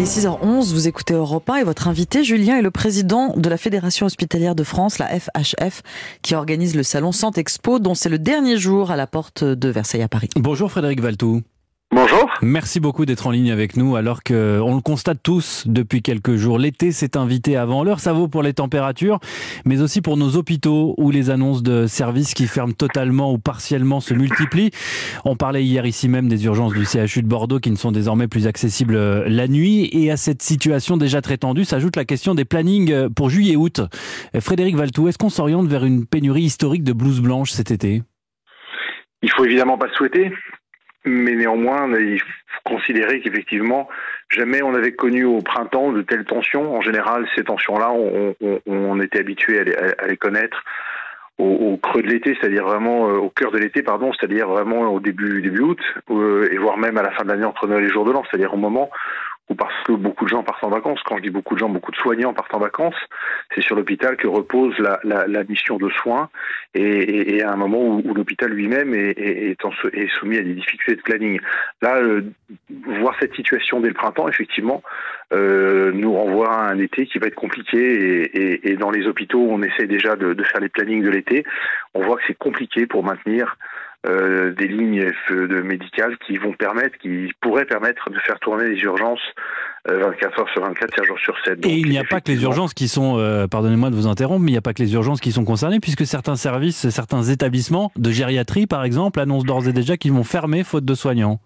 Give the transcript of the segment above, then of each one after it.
Il est 6h11, vous écoutez Europe 1 et votre invité Julien est le président de la Fédération hospitalière de France, la FHF, qui organise le salon Santé Expo dont c'est le dernier jour à la porte de Versailles à Paris. Bonjour Frédéric Valtou. Bonjour. Merci beaucoup d'être en ligne avec nous alors que on le constate tous depuis quelques jours. L'été s'est invité avant l'heure. Ça vaut pour les températures, mais aussi pour nos hôpitaux où les annonces de services qui ferment totalement ou partiellement se multiplient. On parlait hier ici même des urgences du CHU de Bordeaux qui ne sont désormais plus accessibles la nuit. Et à cette situation déjà très tendue s'ajoute la question des plannings pour juillet-août. Frédéric Valtou, est-ce qu'on s'oriente vers une pénurie historique de blouses blanches cet été? Il faut évidemment pas souhaiter. Mais néanmoins, il faut considérer qu'effectivement, jamais on avait connu au printemps de telles tensions. En général, ces tensions-là, on, on, on, était habitué à les, à les connaître au, au, creux de l'été, c'est-à-dire vraiment euh, au cœur de l'été, pardon, c'est-à-dire vraiment au début début août, euh, et voire même à la fin de l'année entre Noël et les jours de l'an, c'est-à-dire au moment ou parce que beaucoup de gens partent en vacances. Quand je dis beaucoup de gens, beaucoup de soignants partent en vacances, c'est sur l'hôpital que repose la, la, mission de soins et, à un moment où, où l'hôpital lui-même est, est, soumis à des difficultés de planning. Là, euh, voir cette situation dès le printemps, effectivement, euh, nous renvoie à un été qui va être compliqué et, dans les hôpitaux, on essaie déjà de, faire les plannings de l'été. On voit que c'est compliqué pour maintenir euh, des lignes de médicales qui vont permettre, qui pourraient permettre de faire tourner les urgences 24 euh, heures sur 24, 7 jours sur 7. Donc, et il n'y a pas que les urgences qui sont, euh, pardonnez-moi de vous interrompre, mais il n'y a pas que les urgences qui sont concernées, puisque certains services, certains établissements de gériatrie, par exemple, annoncent d'ores et déjà qu'ils vont fermer faute de soignants.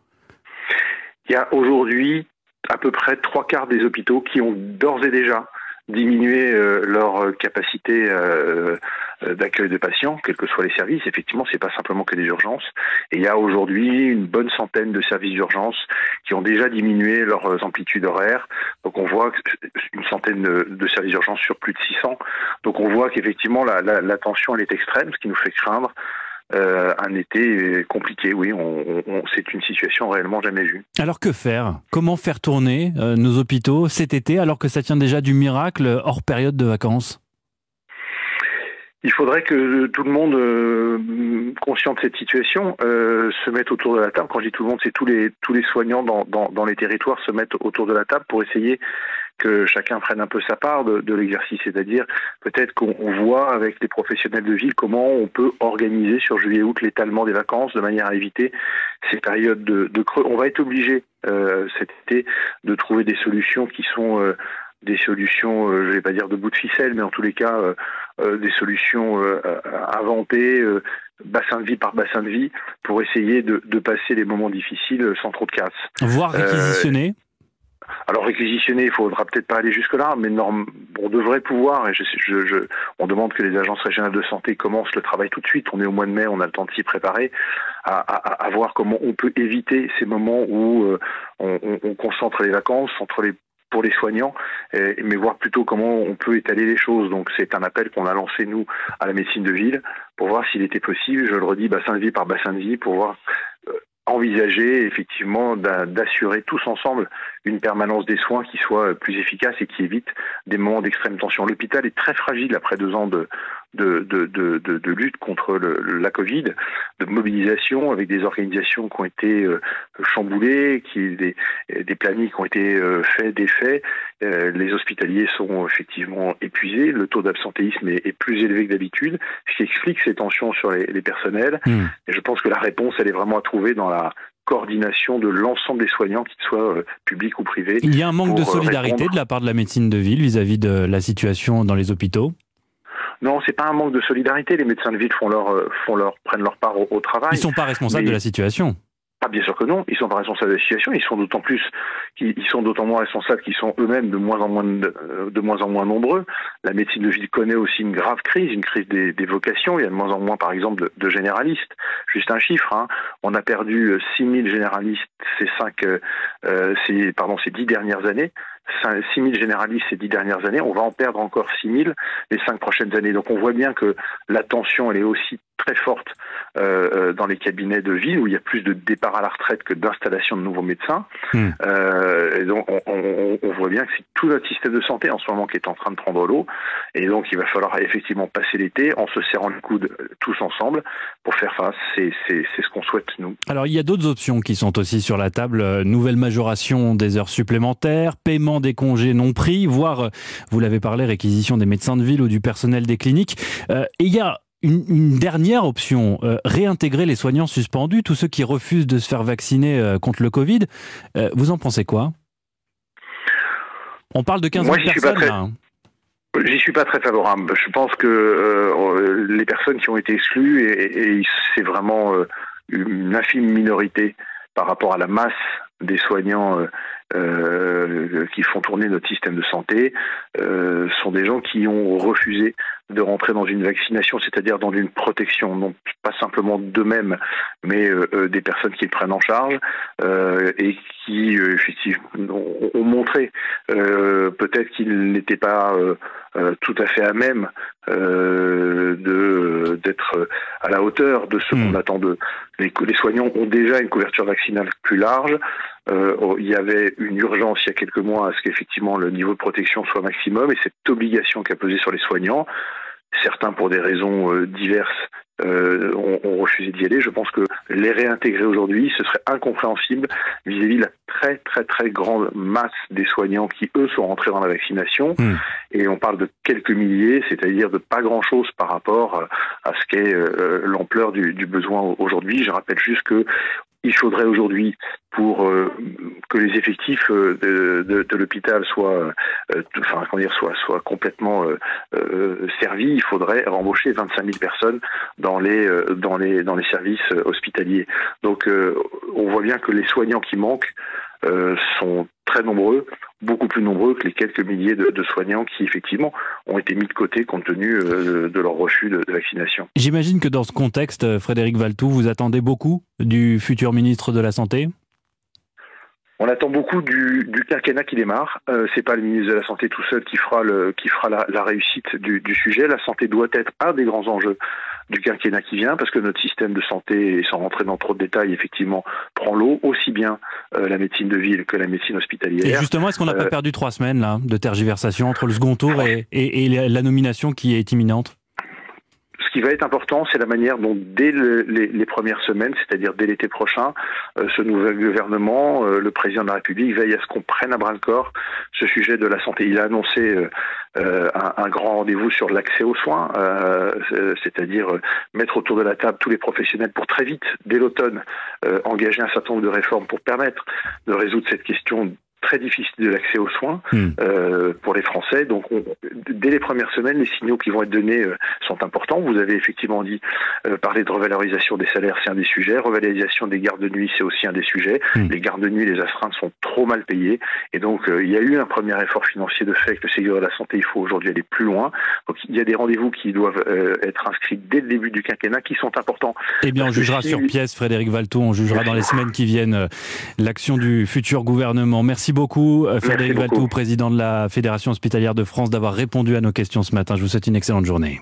Il y a aujourd'hui à peu près trois quarts des hôpitaux qui ont d'ores et déjà diminuer euh, leur capacité euh, d'accueil de patients, quels que soient les services. Effectivement, c'est pas simplement que des urgences. Et il y a aujourd'hui une bonne centaine de services d'urgence qui ont déjà diminué leurs amplitudes horaires. Donc on voit une centaine de, services d'urgence sur plus de 600. Donc on voit qu'effectivement la tension elle est extrême, ce qui nous fait craindre euh, un été compliqué, oui. On, on, c'est une situation réellement jamais vue. Alors que faire? Comment faire tourner euh, nos hôpitaux cet été alors que ça tient déjà du miracle hors période de vacances? Il faudrait que tout le monde, euh, conscient de cette situation, euh, se mette autour de la table. Quand je dis tout le monde, c'est tous les tous les soignants dans, dans, dans, les territoires se mettent autour de la table pour essayer que chacun prenne un peu sa part de, de l'exercice. C'est-à-dire peut-être qu'on voit avec les professionnels de ville comment on peut organiser sur juillet-août l'étalement des vacances de manière à éviter ces périodes de, de creux. On va être obligé euh, cet été de trouver des solutions qui sont euh, des solutions, euh, je vais pas dire de bout de ficelle, mais en tous les cas des solutions inventées, bassin de vie par bassin de vie, pour essayer de, de, passer les moments difficiles sans trop de casse. Voire réquisitionner alors réquisitionner, il faudra peut-être pas aller jusque-là, mais norme, on devrait pouvoir. Et je, je, je, on demande que les agences régionales de santé commencent le travail tout de suite. On est au mois de mai, on a le temps de s'y préparer, à, à, à, voir comment on peut éviter ces moments où euh, on, on, on, concentre les vacances entre les pour les soignants, mais voir plutôt comment on peut étaler les choses. Donc c'est un appel qu'on a lancé nous à la médecine de ville pour voir s'il était possible, je le redis, bassin de vie par bassin de vie, pour voir euh, envisager effectivement d'assurer tous ensemble une permanence des soins qui soit plus efficace et qui évite des moments d'extrême tension. L'hôpital est très fragile après deux ans de, de, de, de, de lutte contre le, la Covid, de mobilisation avec des organisations qui ont été euh, chamboulées, qui des, des plannings qui ont été euh, faits, défaits. Euh, les hospitaliers sont effectivement épuisés, le taux d'absentéisme est, est, plus élevé que d'habitude, ce qui explique ces tensions sur les, les personnels. Mmh. Et je pense que la réponse, elle est vraiment à trouver dans la coordination de l'ensemble des soignants, qu'ils soient euh, publics ou privés. Il y a un manque de solidarité répondre. de la part de la médecine de ville vis-à-vis -vis de la situation dans les hôpitaux? Non, c'est pas un manque de solidarité. Les médecins de ville font leur, font leur, prennent leur part au, au travail. Ils sont pas responsables mais... de la situation. Ah, bien sûr que non, ils sont pas responsables de la situation, ils sont d'autant plus, ils sont d'autant moins responsables qu'ils sont eux-mêmes de moins en moins de, de, moins en moins nombreux. La médecine de ville connaît aussi une grave crise, une crise des, des vocations. Il y a de moins en moins, par exemple, de, de généralistes. Juste un chiffre, hein. on a perdu 6000 généralistes ces cinq, euh, ces, pardon, ces dix dernières années. 6 000 généralistes ces dix dernières années, on va en perdre encore 6 000 les cinq prochaines années. Donc on voit bien que la tension, elle est aussi très forte euh, dans les cabinets de ville où il y a plus de départs départ à la retraite que d'installation de nouveaux médecins. Hmm. Euh, et donc, on, voit bien que c'est tout notre système de santé en ce moment qui est en train de prendre l'eau. Et donc, il va falloir effectivement passer l'été en se serrant le coude tous ensemble pour faire face. C'est ce qu'on souhaite, nous. Alors, il y a d'autres options qui sont aussi sur la table. Nouvelle majoration des heures supplémentaires, paiement des congés non pris, voire, vous l'avez parlé, réquisition des médecins de ville ou du personnel des cliniques. Euh, et il y a une, dernière option, euh, réintégrer les soignants suspendus, tous ceux qui refusent de se faire vacciner euh, contre le Covid. Euh, vous en pensez quoi? On parle de 15 000 personnes là. Hein. J'y suis pas très favorable. Je pense que les personnes qui ont été exclues, et, et c'est vraiment une infime minorité par rapport à la masse des soignants euh, euh, qui font tourner notre système de santé euh, sont des gens qui ont refusé de rentrer dans une vaccination, c'est-à-dire dans une protection, non pas simplement d'eux-mêmes, mais des personnes qui le prennent en charge et qui effectivement ont, montré peut-être qu'ils n'étaient pas tout à fait à même de d'être à la hauteur de ce hmm. qu'on attend d'eux. Les, les soignants ont déjà une couverture vaccinale plus large. Euh, oh, il y avait une urgence il y a quelques mois à ce qu'effectivement le niveau de protection soit maximum et cette obligation qui a pesé sur les soignants, certains pour des raisons euh, diverses euh, ont, refusé d'y aller. Je pense que les réintégrer aujourd'hui, ce serait incompréhensible vis-à-vis de la très très très grande masse des soignants qui eux sont rentrés dans la vaccination. Hmm. Et on parle de quelques milliers, c'est-à-dire de pas grand-chose par rapport à ce qu'est l'ampleur du, du, besoin aujourd'hui. Je rappelle juste que il faudrait aujourd'hui, pour euh, que les effectifs euh, de, l'hôpital soient, euh, enfin, comment dire, soient, soient complètement servis, il faudrait embaucher 25 000 personnes dans les, dans les, dans les services hospitaliers. Donc, on voit bien que les soignants qui manquent sont très nombreux, beaucoup plus nombreux que les quelques milliers de, soignants qui effectivement ont été mis de côté compte tenu euh, de leur refus de, vaccination. J'imagine que dans ce contexte, euh, Frédéric Valtou, vous attendez beaucoup du futur ministre de la Santé? On attend beaucoup du, du quinquennat qui démarre. Euh, c'est pas le ministre de la Santé tout seul qui fera, le, qui fera la, réussite du, sujet. La santé doit être un des grands enjeux du quinquennat qui vient, parce que notre système de santé, sans rentrer dans trop de détails, effectivement, prend l'eau, aussi bien euh, la médecine de ville que la médecine hospitalière. Et justement, est-ce qu'on n'a pas euh, perdu trois semaines là, de tergiversation entre le second tour et, et la nomination qui est imminente? Qui va être important, c'est la manière dont, dès les, premières semaines, c'est-à-dire dès l'été prochain, euh, ce nouvel gouvernement, euh, le président de la République, veille à ce qu'on prenne à bras le corps ce sujet de la santé. Il a annoncé euh, un, grand rendez-vous sur l'accès aux soins, c'est-à-dire mettre autour de la table tous les professionnels pour très vite, dès l'automne, engager un certain nombre de réformes pour permettre de résoudre cette question très difficile de l'accès aux soins hmm. euh, pour les Français. Donc, dès les premières semaines, les signaux qui vont être donnés euh, sont importants. Vous avez effectivement dit euh, parler de revalorisation des salaires, c'est un des sujets. Revalorisation des gardes de nuit, c'est aussi un des sujets. Hmm. Les gardes de nuit, les astreintes sont trop mal payées. Et donc, il y a eu un premier effort financier de fait avec le Ségur de la Santé. Il faut aujourd'hui aller plus loin. Donc, il y a des rendez-vous qui doivent être inscrits dès le début du quinquennat qui sont importants. Eh bien, on jugera sur pièce, Frédéric Valto. On jugera dans les semaines qui viennent l'action du futur gouvernement. Merci beaucoup, euh, Frédéric Valtou, président de la Fédération hospitalière de France, d'avoir répondu à nos questions ce matin. Je vous souhaite une excellente journée.